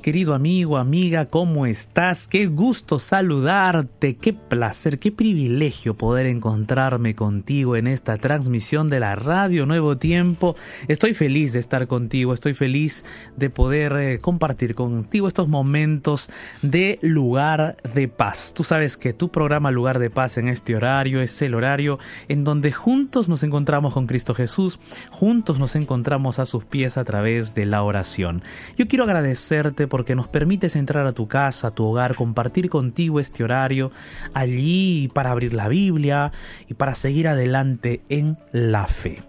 Querido amigo, amiga, ¿cómo estás? Qué gusto saludarte, qué placer, qué privilegio poder encontrarme contigo en esta transmisión de la radio Nuevo Tiempo. Estoy feliz de estar contigo, estoy feliz de poder eh, compartir contigo estos momentos de lugar de paz. Tú sabes que tu programa Lugar de Paz en este horario es el horario en donde juntos nos encontramos con Cristo Jesús, juntos nos encontramos a sus pies a través de la oración. Yo quiero agradecerte porque nos permites entrar a tu casa, a tu hogar, compartir contigo este horario allí para abrir la Biblia y para seguir adelante en la fe.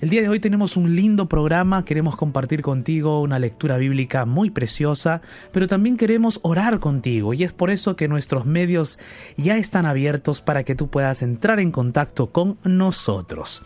El día de hoy tenemos un lindo programa, queremos compartir contigo una lectura bíblica muy preciosa, pero también queremos orar contigo y es por eso que nuestros medios ya están abiertos para que tú puedas entrar en contacto con nosotros.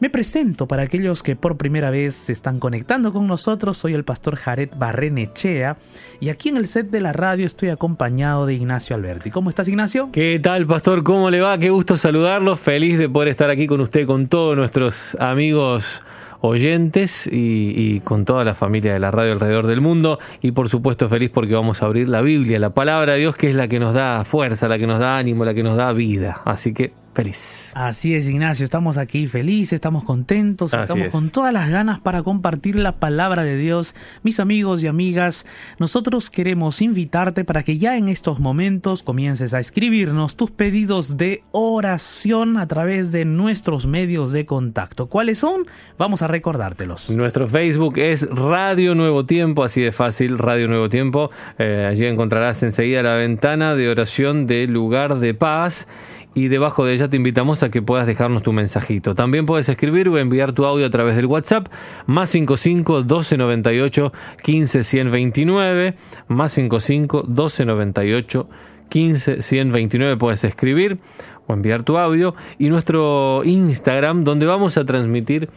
Me presento para aquellos que por primera vez se están conectando con nosotros. Soy el pastor Jared Barrenechea y aquí en el set de la radio estoy acompañado de Ignacio Alberti. ¿Cómo estás, Ignacio? ¿Qué tal, pastor? ¿Cómo le va? Qué gusto saludarlo. Feliz de poder estar aquí con usted, con todos nuestros amigos oyentes y, con toda la familia de la radio alrededor del mundo. Y por supuesto feliz porque vamos a abrir la Biblia, la palabra de Dios que es la que nos da fuerza, la que nos da ánimo, la que nos da vida. Así que feliz. Así es, Ignacio, estamos aquí felices, estamos contentos, estamos con todas las ganas para compartir la palabra de Dios. Mis amigos y amigas, nosotros queremos invitarte para que ya en estos momentos comiences a escribirnos tus pedidos de oración a través de nuestros medios de contacto. ¿Cuáles son? Vamos a recordártelos. Nuestro Facebook es Radio Nuevo Tiempo, así de fácil, Radio Nuevo Tiempo. Eh, allí encontrarás enseguida la ventana de oración de lugar de paz y debajo de ella te invitamos a que puedas dejarnos tu mensajito. También puedes escribir o enviar tu audio a través del WhatsApp más 55 1298 15 129 más 55 1298 15 129 puedes escribir o enviar tu audio y nuestro Instagram donde vamos a transmitir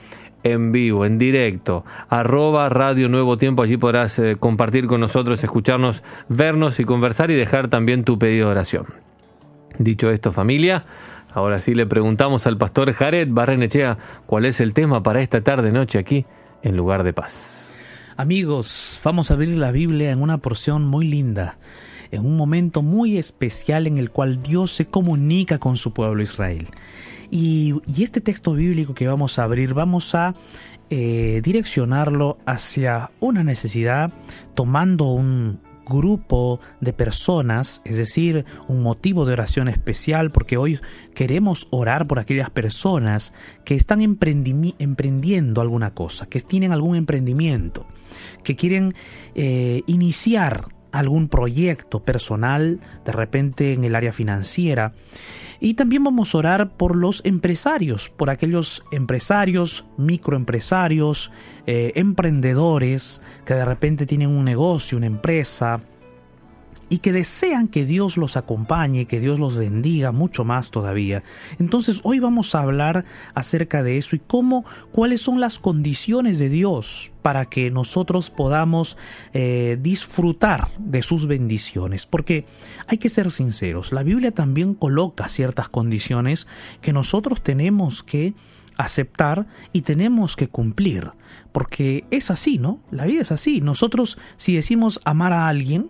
en vivo, en directo, arroba Radio Nuevo Tiempo, allí podrás eh, compartir con nosotros, escucharnos, vernos y conversar y dejar también tu pedido de oración. Dicho esto, familia, ahora sí le preguntamos al pastor Jared Barrenechea cuál es el tema para esta tarde noche aquí en Lugar de Paz. Amigos, vamos a abrir la Biblia en una porción muy linda, en un momento muy especial en el cual Dios se comunica con su pueblo Israel. Y, este texto bíblico que vamos a abrir, vamos a eh, direccionarlo hacia una necesidad, tomando un, grupo de personas, es decir, un motivo de oración especial, porque hoy queremos orar por aquellas personas que están emprendiendo alguna cosa, que tienen algún emprendimiento, que quieren eh, iniciar algún proyecto personal, de repente en el área financiera. Y también vamos a orar por los empresarios, por aquellos empresarios, microempresarios, eh, emprendedores que de repente tienen un negocio, una empresa, y que desean que Dios los acompañe, que Dios los bendiga mucho más todavía. Entonces hoy vamos a hablar acerca de eso y cómo, cuáles son las condiciones de Dios para que nosotros podamos eh, disfrutar de sus bendiciones. Porque hay que ser sinceros, la Biblia también coloca ciertas condiciones que nosotros tenemos que aceptar y tenemos que cumplir. Porque es así, ¿no? La vida es así. Nosotros si decimos amar a alguien,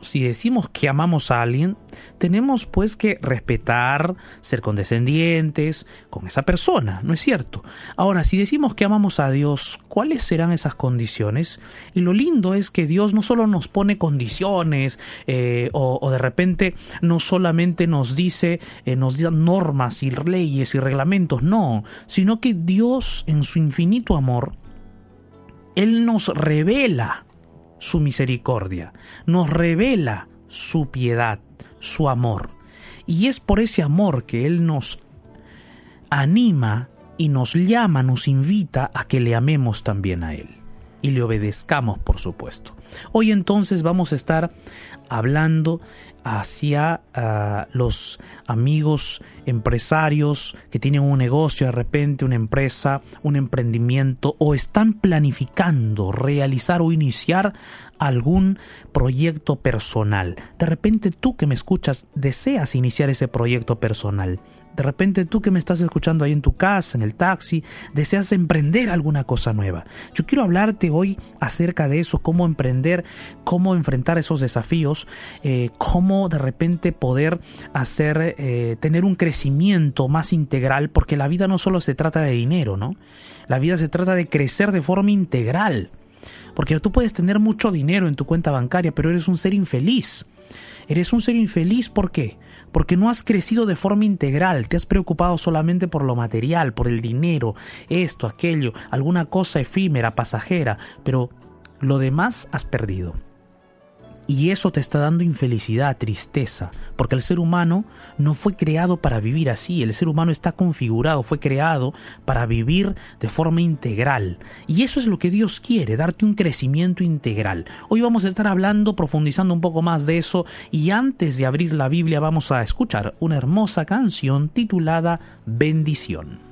si decimos que amamos a alguien, tenemos pues que respetar, ser condescendientes con esa persona, ¿no es cierto? Ahora, si decimos que amamos a Dios, ¿cuáles serán esas condiciones? Y lo lindo es que Dios no solo nos pone condiciones eh, o, de repente no solamente nos dice, eh, nos da normas y leyes y reglamentos, no, sino que Dios en su infinito amor, Él nos revela su misericordia, nos revela su piedad, su amor. Y es por ese amor que Él nos anima y nos llama, nos invita a que le amemos también a Él y le obedezcamos, por supuesto. Hoy entonces vamos a estar hablando hacia ah, los amigos empresarios que tienen un negocio de repente, una empresa, un emprendimiento o están planificando realizar o iniciar algún proyecto personal. De repente tú que me escuchas deseas iniciar ese proyecto personal De repente tú que me estás escuchando ahí en tu casa, en el taxi, deseas emprender alguna cosa nueva. Yo quiero hablarte hoy acerca de eso, cómo emprender, cómo enfrentar esos desafíos, eh, cómo de repente poder hacer, eh, tener un crecimiento más integral, porque la vida no solo se trata de dinero, ¿no? La vida se trata de crecer de forma integral. Porque tú puedes tener mucho dinero en tu cuenta bancaria, pero eres un ser infeliz. Eres un ser infeliz, ¿por qué? Porque no has crecido de forma integral, te has preocupado solamente por lo material, por el dinero, esto, aquello, alguna cosa efímera, pasajera, pero lo demás has perdido. Y eso te está dando infelicidad, tristeza, porque el ser humano no fue creado para vivir así, el ser humano está configurado, fue creado para vivir de forma integral. Y eso es lo que Dios quiere, darte un crecimiento integral. Hoy vamos a estar hablando, profundizando un poco más de eso, y antes de abrir la Biblia vamos a escuchar una hermosa canción titulada Bendición.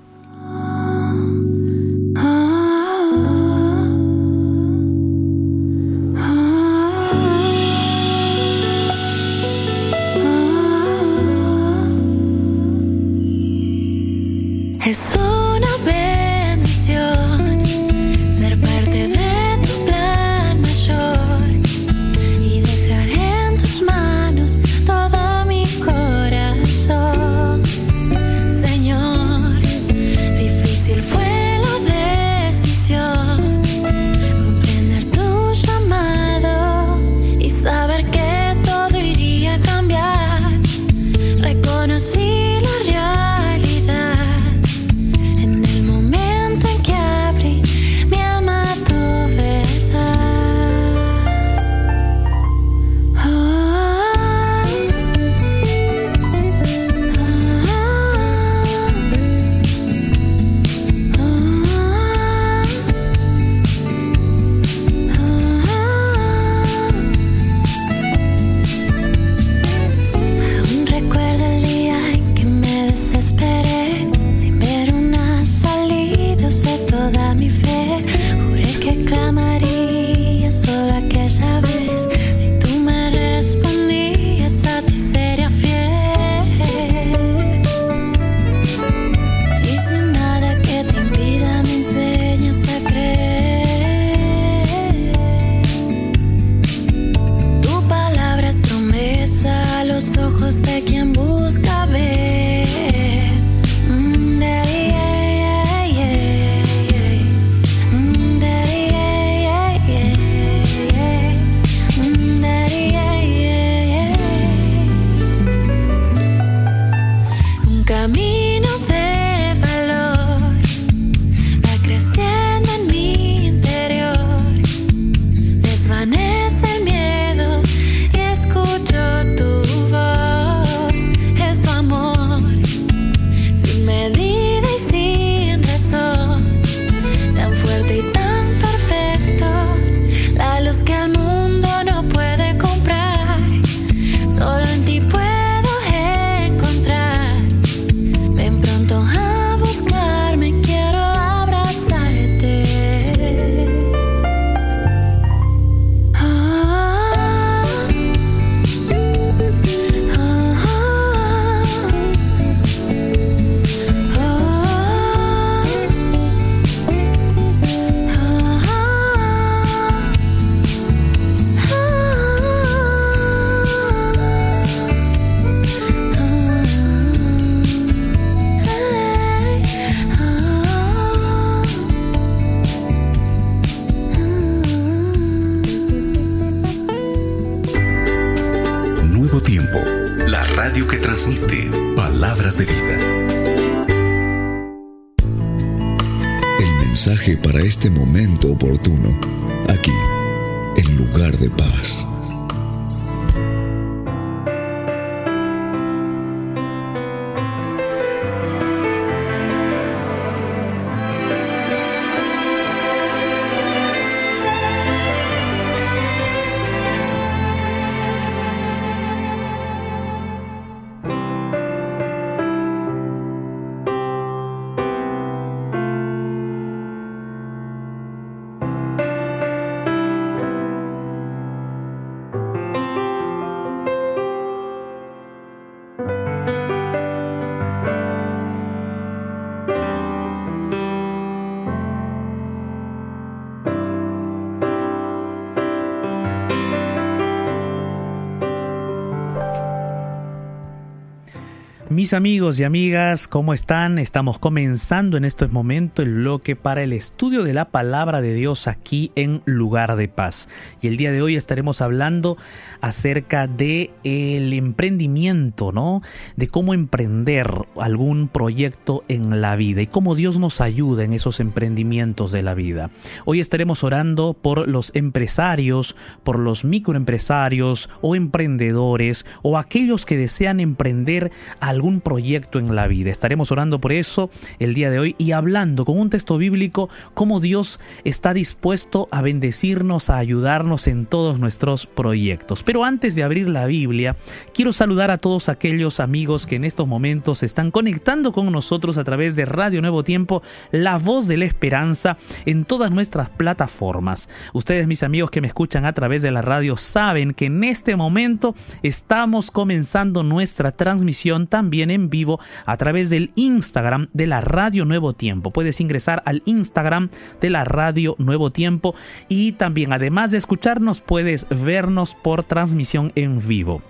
Mis amigos y amigas, ¿cómo están? Estamos comenzando en este momento el bloque para el estudio de la palabra de Dios aquí en Lugar de Paz. Y el día de hoy estaremos hablando acerca de el emprendimiento, ¿no? De cómo emprender algún proyecto en la vida y cómo Dios nos ayuda en esos emprendimientos de la vida. Hoy estaremos orando por los empresarios, por los microempresarios o emprendedores o aquellos que desean emprender algún un proyecto en la vida. Estaremos orando por eso el día de hoy y hablando con un texto bíblico cómo Dios está dispuesto a bendecirnos, a ayudarnos en todos nuestros proyectos. Pero antes de abrir la Biblia, quiero saludar a todos aquellos amigos que en estos momentos están conectando con nosotros a través de Radio Nuevo Tiempo, la voz de la esperanza en todas nuestras plataformas. Ustedes, mis amigos que me escuchan a través de la radio, saben que en este momento estamos comenzando nuestra transmisión también en vivo a través del Instagram de la Radio Nuevo Tiempo. Puedes ingresar al Instagram de la Radio Nuevo Tiempo y también además de escucharnos puedes vernos por transmisión en vivo.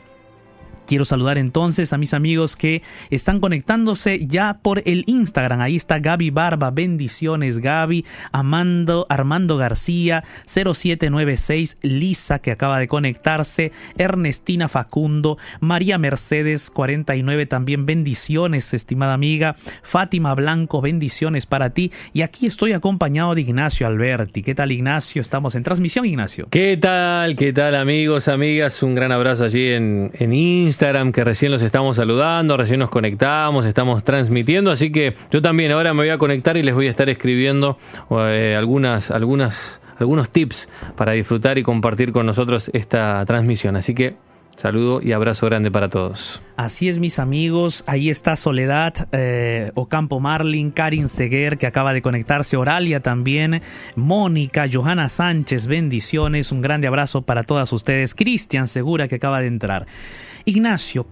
Quiero saludar entonces a mis amigos que están conectándose ya por el Instagram. Ahí está Gaby Barba. Bendiciones, Gaby. Amando, Armando García, 0796. Lisa, que acaba de conectarse. Ernestina Facundo. María Mercedes, 49. También bendiciones, estimada amiga. Fátima Blanco, bendiciones para ti. Y aquí estoy acompañado de Ignacio Alberti. ¿Qué tal, Ignacio? Estamos en transmisión, Ignacio. ¿Qué tal? ¿Qué tal, amigos, amigas? Un gran abrazo allí en, en Instagram Instagram, que recién los estamos saludando, recién nos conectamos, estamos transmitiendo, así que yo también ahora me voy a conectar y les voy a estar escribiendo eh, algunas, algunas, algunos tips para disfrutar y compartir con nosotros esta transmisión. Así que Saludo y abrazo grande para todos. Así es, mis amigos. Ahí está Soledad, eh, Ocampo Marlin, Karin Seguer, que acaba de conectarse, Oralia también, Mónica, Johanna Sánchez, bendiciones. Un grande abrazo para todas ustedes. Cristian Segura, que acaba de entrar. Ignacio,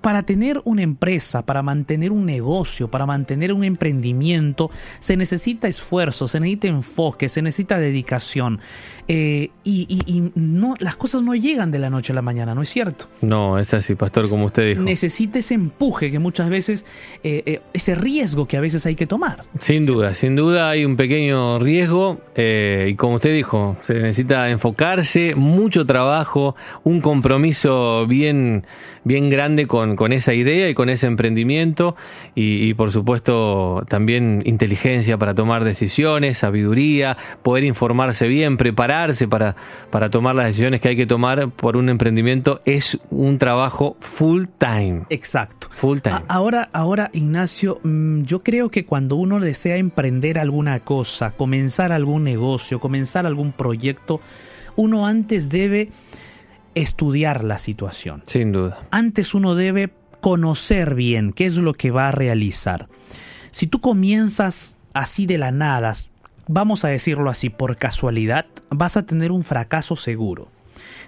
para tener una empresa, para mantener un negocio, para mantener un emprendimiento, se necesita esfuerzo, se necesita enfoque, se necesita dedicación. Eh, y, no, las cosas no llegan de la noche a la mañana, ¿no es cierto? No, es así, pastor, como usted dijo. Necesita ese empuje que muchas veces, eh, eh, ese riesgo que a veces hay que tomar. Sin duda, sin duda hay un pequeño riesgo y como usted dijo, se necesita enfocarse, mucho trabajo, un compromiso bien, bien grande con con, esa idea y con ese emprendimiento y, por supuesto también inteligencia para tomar decisiones, sabiduría, poder informarse bien, prepararse para, para tomar las decisiones que hay que tomar por un emprendimiento es un trabajo full time. Exacto. Full time. ahora, ahora, Ignacio, mm, yo creo que cuando uno desea emprender alguna cosa, comenzar algún negocio, comenzar algún proyecto, uno antes debe estudiar la situación. Sin duda. Antes uno debe conocer bien qué es lo que va a realizar. Si tú comienzas así de la nada, vamos a decirlo así, por casualidad, vas a tener un fracaso seguro.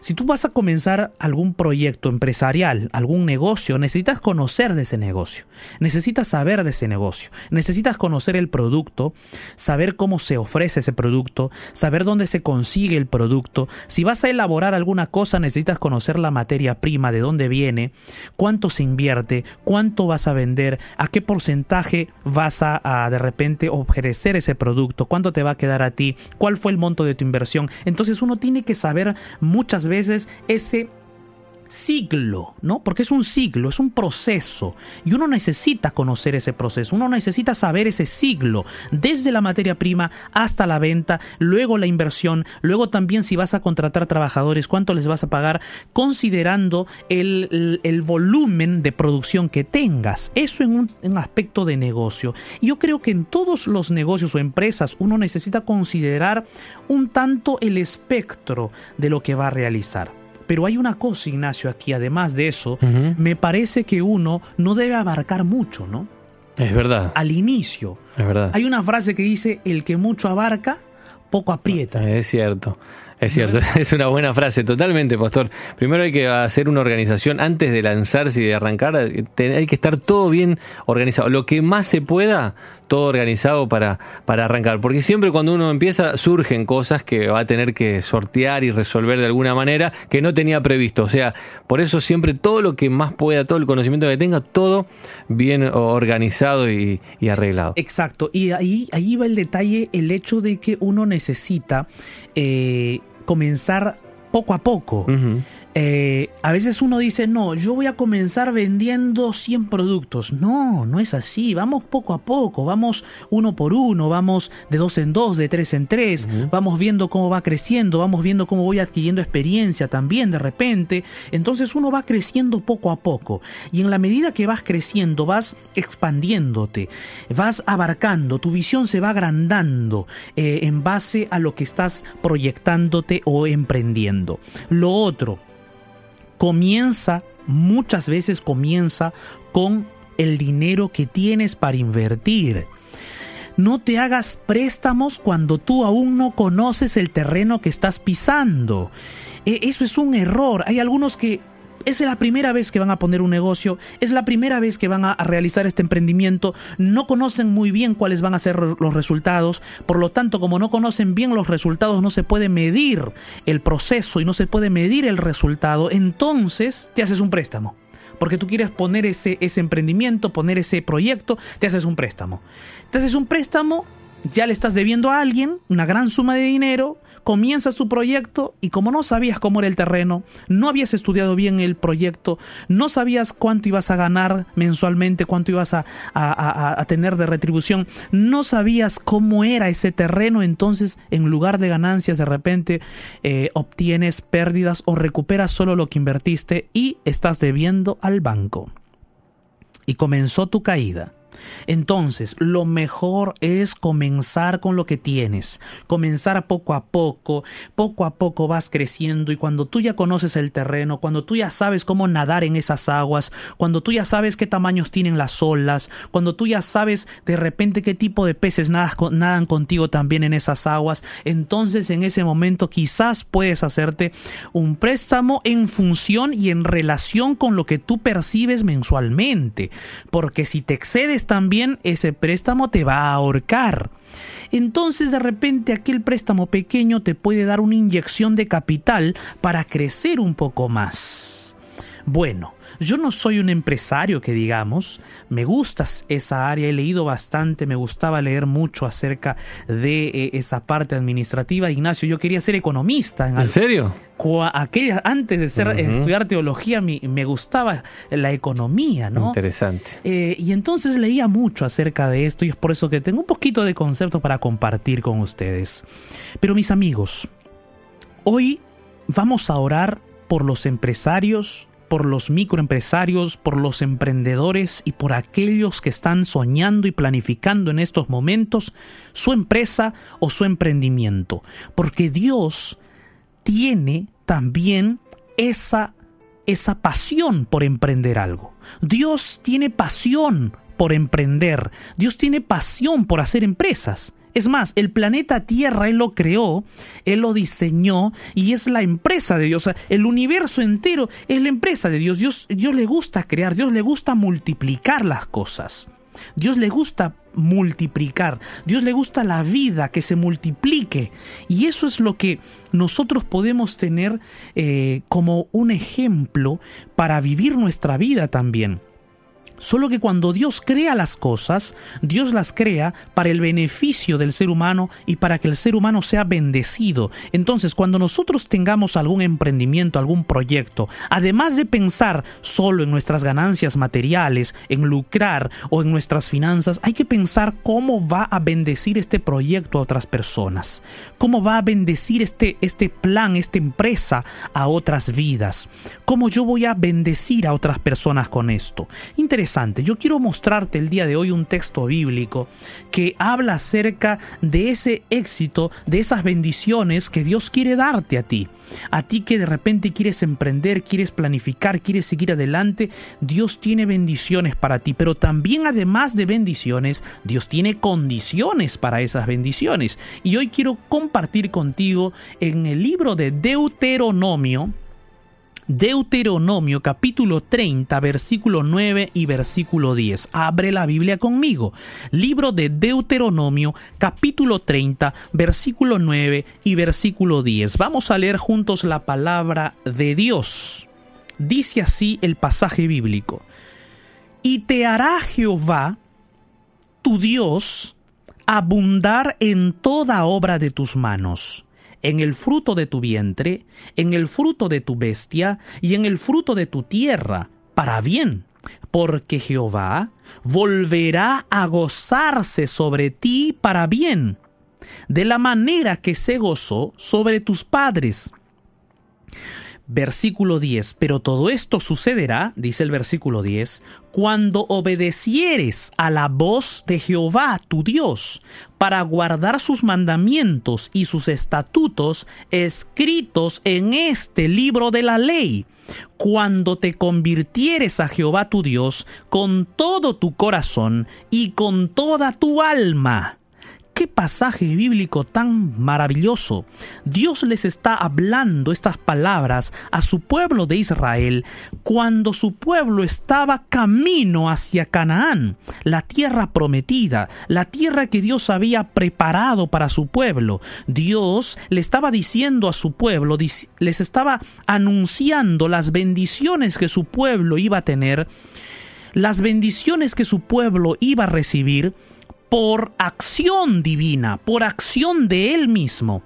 Si tú vas a comenzar algún proyecto empresarial, algún negocio, necesitas conocer de ese negocio, necesitas saber de ese negocio, necesitas conocer el producto, saber cómo se ofrece ese producto, saber dónde se consigue el producto. Si vas a elaborar alguna cosa, necesitas conocer la materia prima, de dónde viene, cuánto se invierte, cuánto vas a vender, a qué porcentaje vas a, de repente ofrecer ese producto, cuánto te va a quedar a ti, cuál fue el monto de tu inversión. Entonces uno tiene que saber muchas veces ese siglo, ¿no? Porque es un siglo, es un proceso. Y uno necesita conocer ese proceso, uno necesita saber ese siglo, desde la materia prima hasta la venta, luego la inversión, luego también si vas a contratar trabajadores, cuánto les vas a pagar, considerando el, volumen de producción que tengas. Eso en un, en aspecto de negocio. Yo creo que en todos los negocios o empresas uno necesita considerar un tanto el espectro de lo que va a realizar. Pero hay una cosa, Ignacio, aquí, además de eso, me parece que uno no debe abarcar mucho, ¿no? Es verdad. Al inicio. Es verdad. Hay una frase que dice, el que mucho abarca, poco aprieta. Es cierto. Es cierto, es una buena frase, totalmente, pastor. Primero hay que hacer una organización antes de lanzarse y de arrancar. Hay que estar todo bien organizado. Lo que más se pueda, todo organizado para, para arrancar. Porque siempre cuando uno empieza surgen cosas que va a tener que sortear y resolver de alguna manera que no tenía previsto. O sea, por eso siempre todo lo que más pueda, todo el conocimiento que tenga, todo bien organizado y, arreglado. Exacto. Y ahí, ahí va el detalle, el hecho de que uno necesita eh, comenzar poco a poco. Eh, a veces uno dice, no, yo voy a comenzar vendiendo 100 productos. No, no es así. Vamos poco a poco, vamos uno por uno, vamos de dos en dos, de tres en tres, vamos viendo cómo va creciendo, vamos viendo cómo voy adquiriendo experiencia también de repente. Entonces uno va creciendo poco a poco. Y en la medida que vas creciendo, vas expandiéndote, vas abarcando, tu visión se va agrandando eh, en base a lo que estás proyectándote o emprendiendo. Lo otro, comienza, muchas veces comienza con el dinero que tienes para invertir. No te hagas préstamos cuando tú aún no conoces el terreno que estás pisando. E, eso es un error. Hay algunos que es la primera vez que van a poner un negocio, es la primera vez que van a, realizar este emprendimiento, no conocen muy bien cuáles van a ser los resultados, por lo tanto, como no conocen bien los resultados, no se puede medir el proceso y no se puede medir el resultado, entonces te haces un préstamo. Porque tú quieres poner ese, ese emprendimiento, poner ese proyecto, te haces un préstamo. Te haces un préstamo, ya le estás debiendo a alguien una gran suma de dinero, comienzas tu proyecto y como no sabías cómo era el terreno, no habías estudiado bien el proyecto, no sabías cuánto ibas a ganar mensualmente, cuánto ibas a, tener de retribución, no sabías cómo era ese terreno, entonces en lugar de ganancias de repente eh, obtienes pérdidas o recuperas solo lo que invertiste y estás debiendo al banco. Y comenzó tu caída. Entonces, lo mejor es comenzar con lo que tienes, comenzar poco a poco, poco a poco vas creciendo y cuando tú ya conoces el terreno, cuando tú ya sabes cómo nadar en esas aguas, cuando tú ya sabes qué tamaños tienen las olas, cuando tú ya sabes de repente qué tipo de peces nadan contigo también en esas aguas, entonces en ese momento quizás puedes hacerte un préstamo en función y en relación con lo que tú percibes mensualmente, porque si te excedes también ese préstamo te va a ahorcar. Entonces de repente aquel préstamo pequeño te puede dar una inyección de capital para crecer un poco más. Bueno, yo no soy un empresario que digamos, me gusta esa área, he leído bastante, me gustaba leer mucho acerca de eh, esa parte administrativa. Ignacio, yo quería ser economista. ¿En, serio? Aquella, antes de ser, estudiar teología, me, me, gustaba la economía, ¿no? Interesante. Eh, y entonces leía mucho acerca de esto y es por eso que tengo un poquito de concepto para compartir con ustedes. Pero mis amigos, hoy vamos a orar por los empresarios por los microempresarios, por los emprendedores y por aquellos que están soñando y planificando en estos momentos su empresa o su emprendimiento. Porque Dios tiene también esa, esa pasión por emprender algo. Dios tiene pasión por emprender. Dios tiene pasión por hacer empresas. Es más, el planeta Tierra Él lo creó, Él lo diseñó y es la empresa de Dios. el universo entero es la empresa de Dios. Dios. Dios le gusta crear, Dios le gusta multiplicar las cosas. Dios le gusta multiplicar, Dios le gusta la vida, que se multiplique. Y eso es lo que nosotros podemos tener eh, como un ejemplo para vivir nuestra vida también. Solo que cuando Dios crea las cosas, Dios las crea para el beneficio del ser humano y para que el ser humano sea bendecido. Entonces, cuando nosotros tengamos algún emprendimiento, algún proyecto, además de pensar solo en nuestras ganancias materiales, en lucrar o en nuestras finanzas, hay que pensar cómo va a bendecir este proyecto a otras personas, cómo va a bendecir este, este plan, esta empresa a otras vidas, cómo yo voy a bendecir a otras personas con esto. Interesante Yo quiero mostrarte el día de hoy un texto bíblico que habla acerca de ese éxito, de esas bendiciones que Dios quiere darte a ti. A ti que de repente quieres emprender, quieres planificar, quieres seguir adelante, Dios tiene bendiciones para ti, pero también además de bendiciones, Dios tiene condiciones para esas bendiciones. Y hoy quiero compartir contigo en el libro de Deuteronomio, Deuteronomio capítulo 30, versículo 9 y versículo 10. Abre la Biblia conmigo. Libro de Deuteronomio capítulo 30, versículo 9 y versículo 10. Vamos a leer juntos la palabra de Dios. Dice así el pasaje bíblico. Y te hará Jehová, tu Dios, abundar en toda obra de tus manos en el fruto de tu vientre, en el fruto de tu bestia y en el fruto de tu tierra, para bien, porque Jehová volverá a gozarse sobre ti para bien, de la manera que se gozó sobre tus padres. Versículo 10. Pero todo esto sucederá, dice el versículo 10, cuando obedecieres a la voz de Jehová tu Dios, para guardar sus mandamientos y sus estatutos escritos en este libro de la ley, cuando te convirtieres a Jehová tu Dios con todo tu corazón y con toda tu alma qué pasaje bíblico tan maravilloso. Dios les está hablando estas palabras a su pueblo de Israel cuando su pueblo estaba camino hacia Canaán, la tierra prometida, la tierra que Dios había preparado para su pueblo. Dios le estaba diciendo a su pueblo, les estaba anunciando las bendiciones que su pueblo iba a tener, las bendiciones que su pueblo iba a recibir, por acción divina, por acción de Él mismo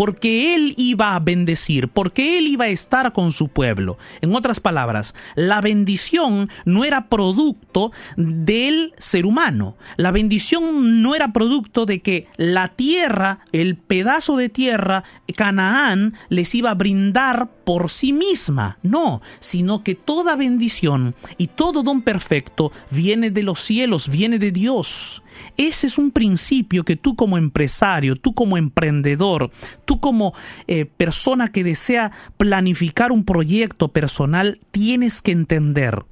porque Él iba a bendecir, porque Él iba a estar con su pueblo. En otras palabras, la bendición no era producto del ser humano. La bendición no era producto de que la tierra, el pedazo de tierra, Canaán, les iba a brindar por sí misma. No, sino que toda bendición y todo don perfecto viene de los cielos, viene de Dios. Ese es un principio que tú como empresario, tú como emprendedor, tú como eh, persona que desea planificar un proyecto personal, tienes que entender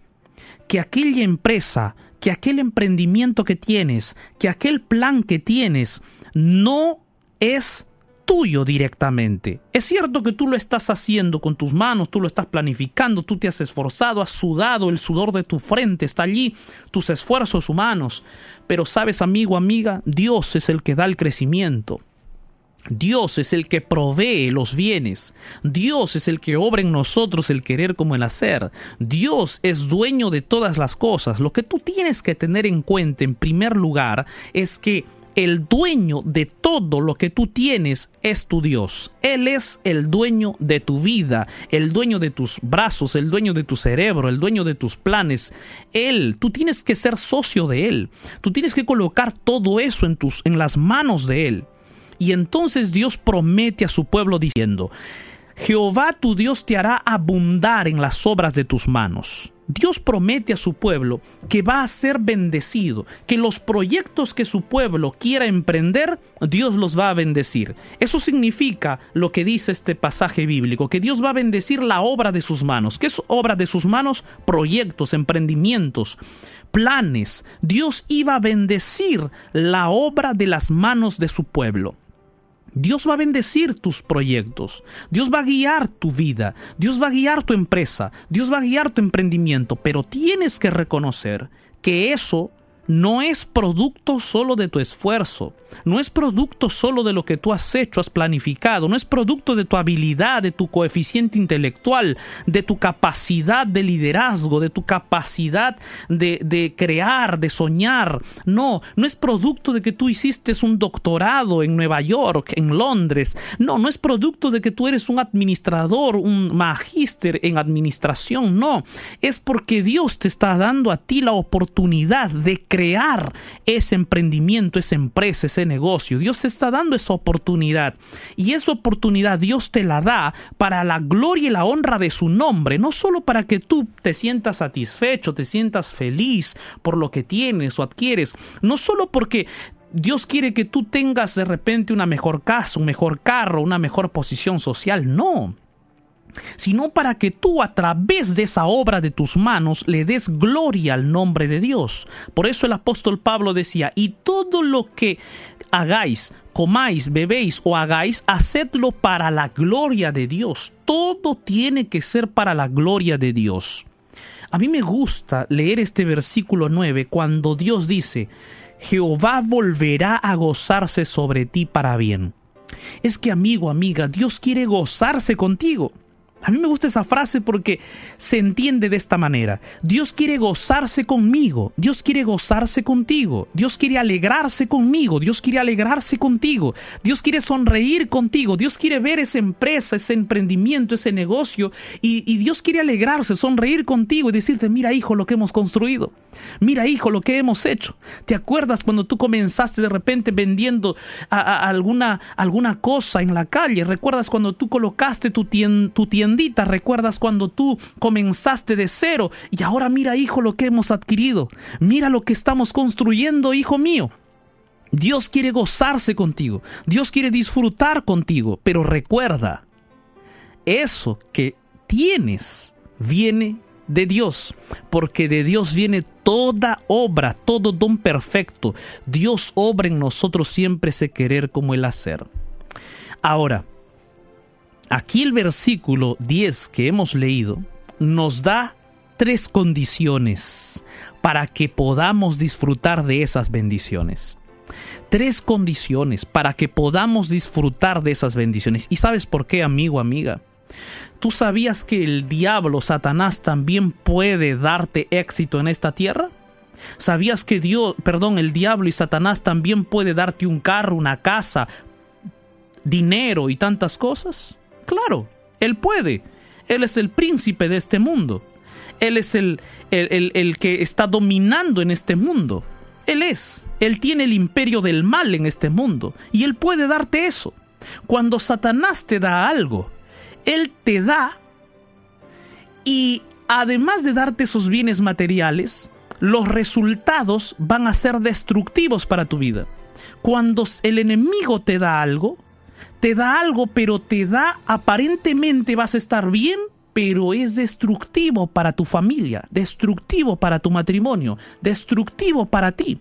que aquella empresa, que aquel emprendimiento que tienes, que aquel plan que tienes, no es tuyo directamente. Es cierto que tú lo estás haciendo con tus manos, tú lo estás planificando, tú te has esforzado, has sudado, el sudor de tu frente está allí, tus esfuerzos humanos. Pero sabes, amigo, amiga, Dios es el que da el crecimiento. Dios es el que provee los bienes. Dios es el que obra en nosotros el querer como el hacer. Dios es dueño de todas las cosas. Lo que tú tienes que tener en cuenta en primer lugar es que el dueño de todo lo que tú tienes es tu Dios. Él es el dueño de tu vida, el dueño de tus brazos, el dueño de tu cerebro, el dueño de tus planes. Él, tú tienes que ser socio de Él. Tú tienes que colocar todo eso en, tus, en las manos de Él. Y entonces Dios promete a su pueblo diciendo, Jehová tu Dios te hará abundar en las obras de tus manos. Dios promete a su pueblo que va a ser bendecido, que los proyectos que su pueblo quiera emprender, Dios los va a bendecir. Eso significa lo que dice este pasaje bíblico, que Dios va a bendecir la obra de sus manos. ¿Qué es obra de sus manos? Proyectos, emprendimientos, planes. Dios iba a bendecir la obra de las manos de su pueblo. Dios va a bendecir tus proyectos, Dios va a guiar tu vida, Dios va a guiar tu empresa, Dios va a guiar tu emprendimiento, pero tienes que reconocer que eso no es producto solo de tu esfuerzo, no es producto solo de lo que tú has hecho, has planificado, no es producto de tu habilidad, de tu coeficiente intelectual, de tu capacidad de liderazgo, de tu capacidad de, crear, de soñar. No, no es producto de que tú hiciste un doctorado en Nueva York, en Londres. No, no es producto de que tú eres un administrador, un magíster en administración. No, es porque Dios te está dando a ti la oportunidad de crear ese emprendimiento, esa empresa, ese negocio. Dios te está dando esa oportunidad. Y esa oportunidad Dios te la da para la gloria y la honra de su nombre. No solo para que tú te sientas satisfecho, te sientas feliz por lo que tienes o adquieres. No solo porque Dios quiere que tú tengas de repente una mejor casa, un mejor carro, una mejor posición social. No sino para que tú a través de esa obra de tus manos le des gloria al nombre de Dios. Por eso el apóstol Pablo decía, y todo lo que hagáis, comáis, bebéis o hagáis, hacedlo para la gloria de Dios. Todo tiene que ser para la gloria de Dios. A mí me gusta leer este versículo 9 cuando Dios dice, Jehová volverá a gozarse sobre ti para bien. Es que amigo, amiga, Dios quiere gozarse contigo. A mí me gusta esa frase porque se entiende de esta manera. Dios quiere gozarse conmigo, Dios quiere gozarse contigo, Dios quiere alegrarse conmigo, Dios quiere alegrarse contigo, Dios quiere sonreír contigo, Dios quiere ver esa empresa, ese emprendimiento, ese negocio y, Dios quiere alegrarse, sonreír contigo y decirte, mira hijo lo que hemos construido, mira hijo lo que hemos hecho. ¿Te acuerdas cuando tú comenzaste de repente vendiendo alguna, alguna cosa en la calle? ¿Recuerdas cuando tú colocaste tu, tu tienda? ¿Recuerdas cuando tú comenzaste de cero? Y ahora mira, hijo, lo que hemos adquirido. Mira lo que estamos construyendo, hijo mío. Dios quiere gozarse contigo. Dios quiere disfrutar contigo. Pero recuerda, eso que tienes viene de Dios, porque de Dios viene toda obra, todo don perfecto. Dios obra en nosotros siempre ese querer como el hacer. Ahora, Aquí el versículo 10 que hemos leído nos da tres condiciones para que podamos disfrutar de esas bendiciones. Tres condiciones para que podamos disfrutar de esas bendiciones. ¿Y sabes por qué, amigo, amiga? ¿Tú sabías que el diablo, Satanás, también puede darte éxito en esta tierra? ¿Sabías que Dios, perdón, el diablo y Satanás también puede darte un carro, una casa, dinero y tantas cosas? Claro, Él puede. Él es el príncipe de este mundo. Él es el, el, que está dominando en este mundo. Él es. Él tiene el imperio del mal en este mundo. Y Él puede darte eso. Cuando Satanás te da algo, Él te da y además de darte esos bienes materiales, los resultados van a ser destructivos para tu vida. Cuando el enemigo te da algo, te da algo, pero te da aparentemente vas a estar bien, pero es destructivo para tu familia, destructivo para tu matrimonio, destructivo para ti.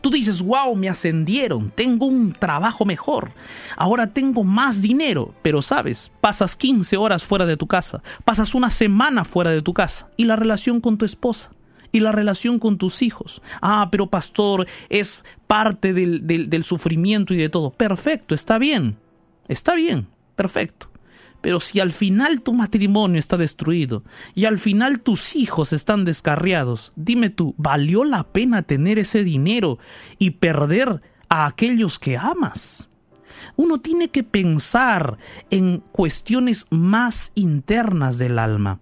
Tú dices, wow, me ascendieron, tengo un trabajo mejor, ahora tengo más dinero, pero sabes, pasas 15 horas fuera de tu casa, pasas una semana fuera de tu casa y la relación con tu esposa y la relación con tus hijos. Ah, pero pastor, es parte del, del, sufrimiento y de todo. Perfecto, está bien, está bien, perfecto. Pero si al final tu matrimonio está destruido y al final tus hijos están descarriados, dime tú, ¿valió la pena tener ese dinero y perder a aquellos que amas? Uno tiene que pensar en cuestiones más internas del alma.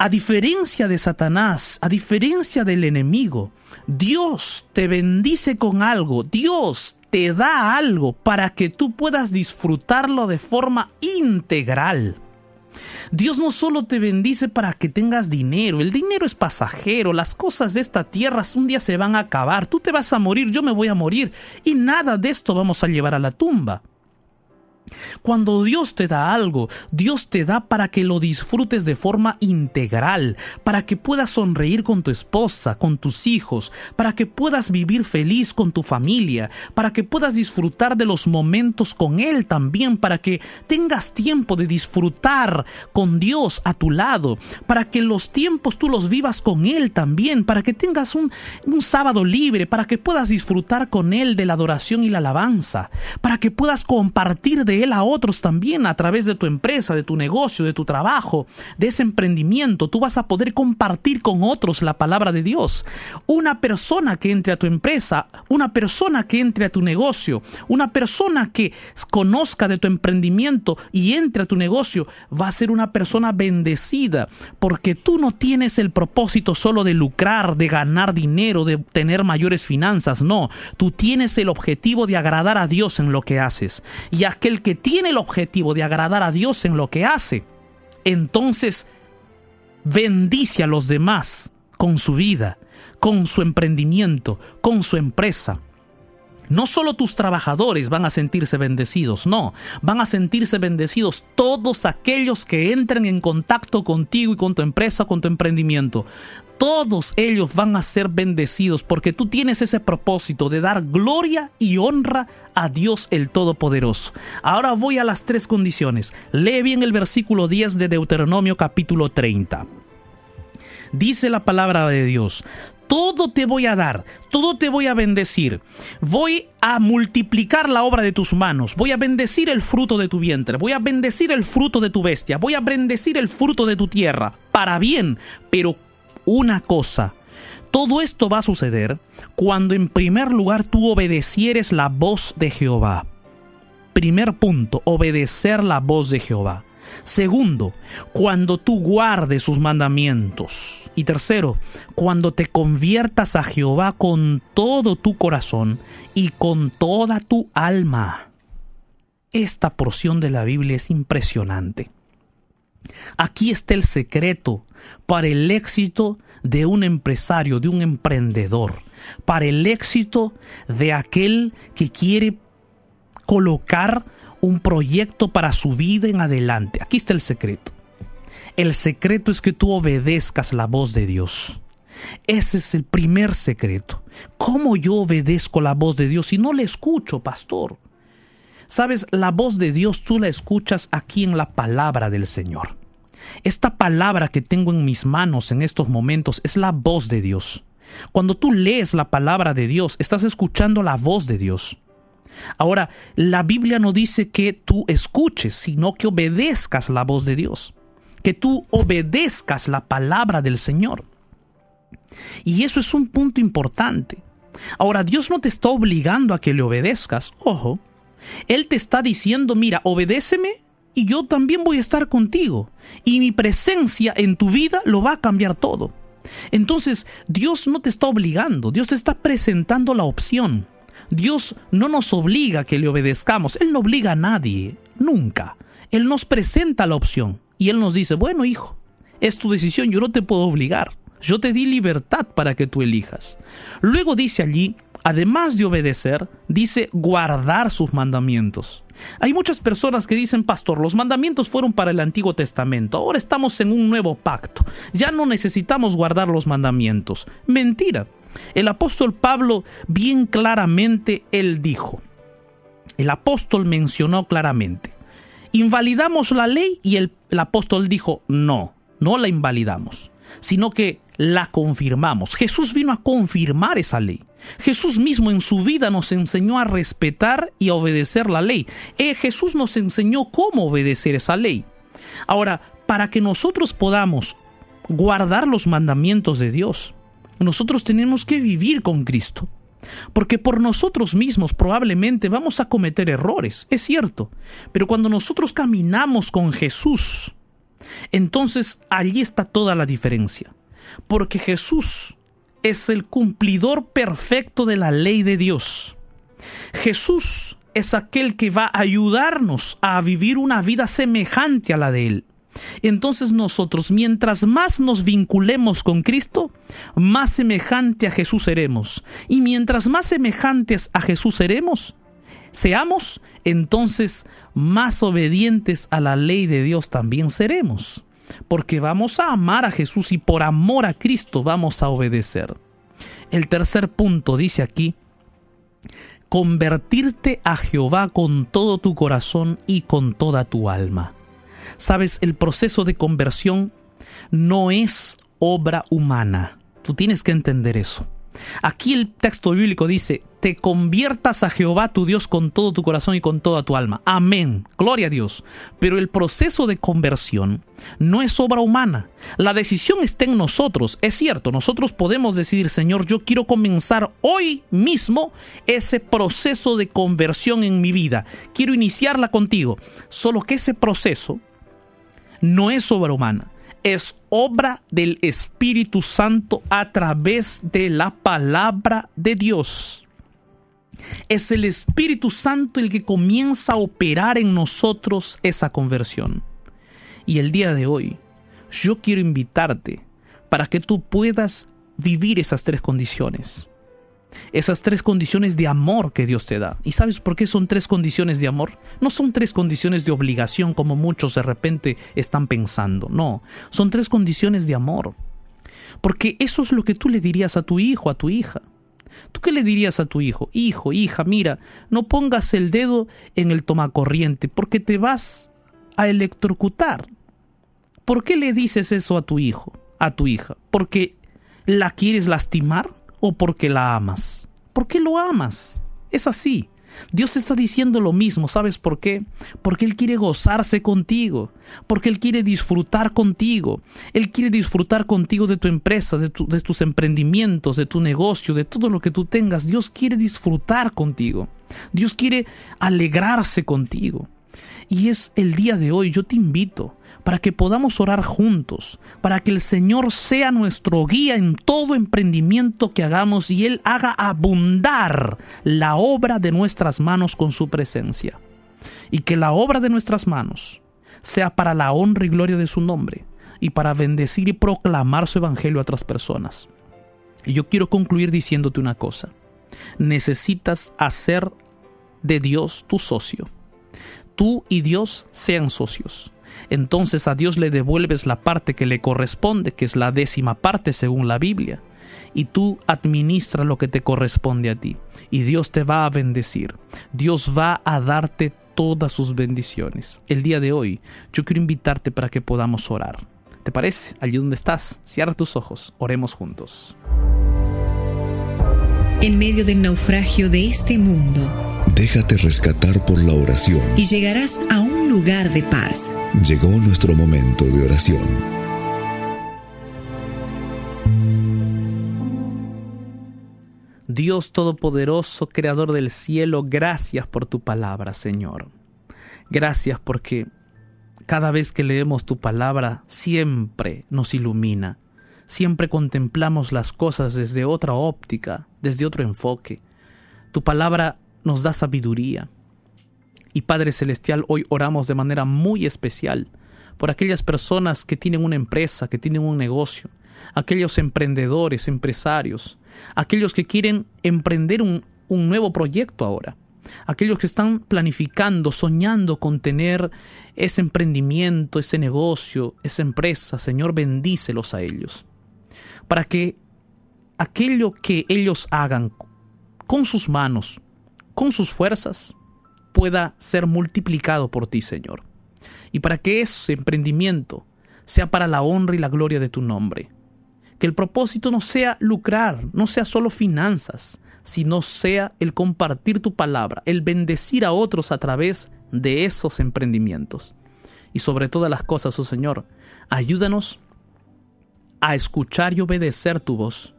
A diferencia de Satanás, a diferencia del enemigo, Dios te bendice con algo, Dios te da algo para que tú puedas disfrutarlo de forma integral. Dios no solo te bendice para que tengas dinero, el dinero es pasajero, las cosas de esta tierra un día se van a acabar, tú te vas a morir, yo me voy a morir y nada de esto vamos a llevar a la tumba. Cuando Dios te da algo, Dios te da para que lo disfrutes de forma integral, para que puedas sonreír con tu esposa, con tus hijos, para que puedas vivir feliz con tu familia, para que puedas disfrutar de los momentos con Él también, para que tengas tiempo de disfrutar con Dios a tu lado, para que los tiempos tú los vivas con Él también, para que tengas un, un sábado libre, para que puedas disfrutar con Él de la adoración y la alabanza, para que puedas compartir de Él a otros también a través de tu empresa, de tu negocio, de tu trabajo, de ese emprendimiento. Tú vas a poder compartir con otros la palabra de Dios. Una persona que entre a tu empresa, una persona que entre a tu negocio, una persona que conozca de tu emprendimiento y entre a tu negocio, va a ser una persona bendecida porque tú no tienes el propósito solo de lucrar, de ganar dinero, de tener mayores finanzas. No, tú tienes el objetivo de agradar a Dios en lo que haces. Y aquel que tiene el objetivo de agradar a Dios en lo que hace, entonces bendice a los demás con su vida, con su emprendimiento, con su empresa. No solo tus trabajadores van a sentirse bendecidos, no, van a sentirse bendecidos todos aquellos que entren en contacto contigo y con tu empresa, con tu emprendimiento. Todos ellos van a ser bendecidos porque tú tienes ese propósito de dar gloria y honra a Dios el Todopoderoso. Ahora voy a las tres condiciones. Lee bien el versículo 10 de Deuteronomio capítulo 30. Dice la palabra de Dios, todo te voy a dar, todo te voy a bendecir. Voy a multiplicar la obra de tus manos, voy a bendecir el fruto de tu vientre, voy a bendecir el fruto de tu bestia, voy a bendecir el fruto de tu tierra, para bien. Pero una cosa, todo esto va a suceder cuando en primer lugar tú obedecieres la voz de Jehová. Primer punto, obedecer la voz de Jehová. Segundo, cuando tú guardes sus mandamientos. Y tercero, cuando te conviertas a Jehová con todo tu corazón y con toda tu alma. Esta porción de la Biblia es impresionante. Aquí está el secreto para el éxito de un empresario, de un emprendedor, para el éxito de aquel que quiere colocar un proyecto para su vida en adelante. Aquí está el secreto. El secreto es que tú obedezcas la voz de Dios. Ese es el primer secreto. ¿Cómo yo obedezco la voz de Dios si no le escucho, pastor? Sabes, la voz de Dios tú la escuchas aquí en la palabra del Señor. Esta palabra que tengo en mis manos en estos momentos es la voz de Dios. Cuando tú lees la palabra de Dios, estás escuchando la voz de Dios. Ahora, la Biblia no dice que tú escuches, sino que obedezcas la voz de Dios, que tú obedezcas la palabra del Señor. Y eso es un punto importante. Ahora, Dios no te está obligando a que le obedezcas, ojo. Él te está diciendo, mira, obedéceme y yo también voy a estar contigo. Y mi presencia en tu vida lo va a cambiar todo. Entonces, Dios no te está obligando, Dios te está presentando la opción. Dios no nos obliga a que le obedezcamos, Él no obliga a nadie, nunca. Él nos presenta la opción y Él nos dice, bueno hijo, es tu decisión, yo no te puedo obligar, yo te di libertad para que tú elijas. Luego dice allí, además de obedecer, dice guardar sus mandamientos. Hay muchas personas que dicen, pastor, los mandamientos fueron para el Antiguo Testamento, ahora estamos en un nuevo pacto, ya no necesitamos guardar los mandamientos. Mentira. El apóstol Pablo bien claramente, él dijo, el apóstol mencionó claramente, invalidamos la ley y el, apóstol dijo, no, no la invalidamos, sino que la confirmamos. Jesús vino a confirmar esa ley. Jesús mismo en su vida nos enseñó a respetar y a obedecer la ley. Eh, Jesús nos enseñó cómo obedecer esa ley. Ahora, para que nosotros podamos guardar los mandamientos de Dios, nosotros tenemos que vivir con Cristo. Porque por nosotros mismos probablemente vamos a cometer errores, es cierto. Pero cuando nosotros caminamos con Jesús, entonces allí está toda la diferencia. Porque Jesús es el cumplidor perfecto de la ley de Dios. Jesús es aquel que va a ayudarnos a vivir una vida semejante a la de Él. Entonces nosotros, mientras más nos vinculemos con Cristo, más semejante a Jesús seremos. Y mientras más semejantes a Jesús seremos, seamos, entonces más obedientes a la ley de Dios también seremos porque vamos a amar a Jesús y por amor a Cristo vamos a obedecer. El tercer punto dice aquí, convertirte a Jehová con todo tu corazón y con toda tu alma. Sabes, el proceso de conversión no es obra humana. Tú tienes que entender eso. Aquí el texto bíblico dice, te conviertas a Jehová tu Dios con todo tu corazón y con toda tu alma. Amén. Gloria a Dios. Pero el proceso de conversión no es obra humana. La decisión está en nosotros. Es cierto, nosotros podemos decidir, Señor, yo quiero comenzar hoy mismo ese proceso de conversión en mi vida. Quiero iniciarla contigo. Solo que ese proceso no es obra humana es obra del Espíritu Santo a través de la palabra de Dios. Es el Espíritu Santo el que comienza a operar en nosotros esa conversión. Y el día de hoy, yo quiero invitarte para que tú puedas vivir esas tres condiciones esas tres condiciones de amor que Dios te da. ¿Y sabes por qué son tres condiciones de amor? No son tres condiciones de obligación como muchos de repente están pensando. No, son tres condiciones de amor. Porque eso es lo que tú le dirías a tu hijo, a tu hija. ¿Tú qué le dirías a tu hijo? Hijo, hija, mira, no pongas el dedo en el tomacorriente porque te vas a electrocutar. ¿Por qué le dices eso a tu hijo, a tu hija? ¿Porque la quieres lastimar? O porque la amas? ¿Por qué lo amas? Es así. Dios está diciendo lo mismo, ¿sabes por qué? Porque Él quiere gozarse contigo, porque Él quiere disfrutar contigo, Él quiere disfrutar contigo de tu empresa, de, de, tus emprendimientos, de tu negocio, de todo lo que tú tengas. Dios quiere disfrutar contigo, Dios quiere alegrarse contigo. Y es el día de hoy, yo te invito para que podamos orar juntos, para que el Señor sea nuestro guía en todo emprendimiento que hagamos y Él haga abundar la obra de nuestras manos con su presencia. Y que la obra de nuestras manos sea para la honra y gloria de su nombre y para bendecir y proclamar su evangelio a otras personas. Y yo quiero concluir diciéndote una cosa. Necesitas hacer de Dios tu socio. Tú y Dios sean socios entonces a Dios le devuelves la parte que le corresponde, que es la décima parte según la Biblia, y tú administra lo que te corresponde a ti, y Dios te va a bendecir, Dios va a darte todas sus bendiciones. El día de hoy yo quiero invitarte para que podamos orar. ¿Te parece? Allí donde estás, cierra tus ojos, oremos juntos. En medio del naufragio de este mundo, Déjate rescatar por la oración. Y llegarás a un lugar de paz. Llegó nuestro momento de oración. Dios Todopoderoso, Creador del cielo, gracias por tu palabra, Señor. Gracias porque cada vez que leemos tu palabra siempre nos ilumina. Siempre contemplamos las cosas desde otra óptica, desde otro enfoque. Tu palabra nos da sabiduría. Y Padre Celestial, hoy oramos de manera muy especial por aquellas personas que tienen una empresa, que tienen un negocio, aquellos emprendedores, empresarios, aquellos que quieren emprender un, un nuevo proyecto ahora, aquellos que están planificando, soñando con tener ese emprendimiento, ese negocio, esa empresa, Señor, bendícelos a ellos, para que aquello que ellos hagan con sus manos, con sus fuerzas pueda ser multiplicado por ti, Señor. Y para que ese emprendimiento sea para la honra y la gloria de tu nombre. Que el propósito no sea lucrar, no sea solo finanzas, sino sea el compartir tu palabra, el bendecir a otros a través de esos emprendimientos. Y sobre todas las cosas, oh Señor, ayúdanos a escuchar y obedecer tu voz.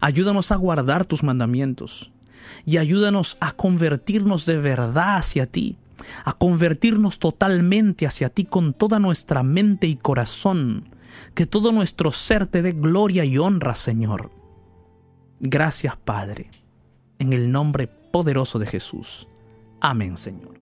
Ayúdanos a guardar tus mandamientos y ayúdanos a convertirnos de verdad hacia ti, a convertirnos totalmente hacia ti con toda nuestra mente y corazón, que todo nuestro ser te dé gloria y honra, Señor. Gracias, Padre, en el nombre poderoso de Jesús. Amén, Señor.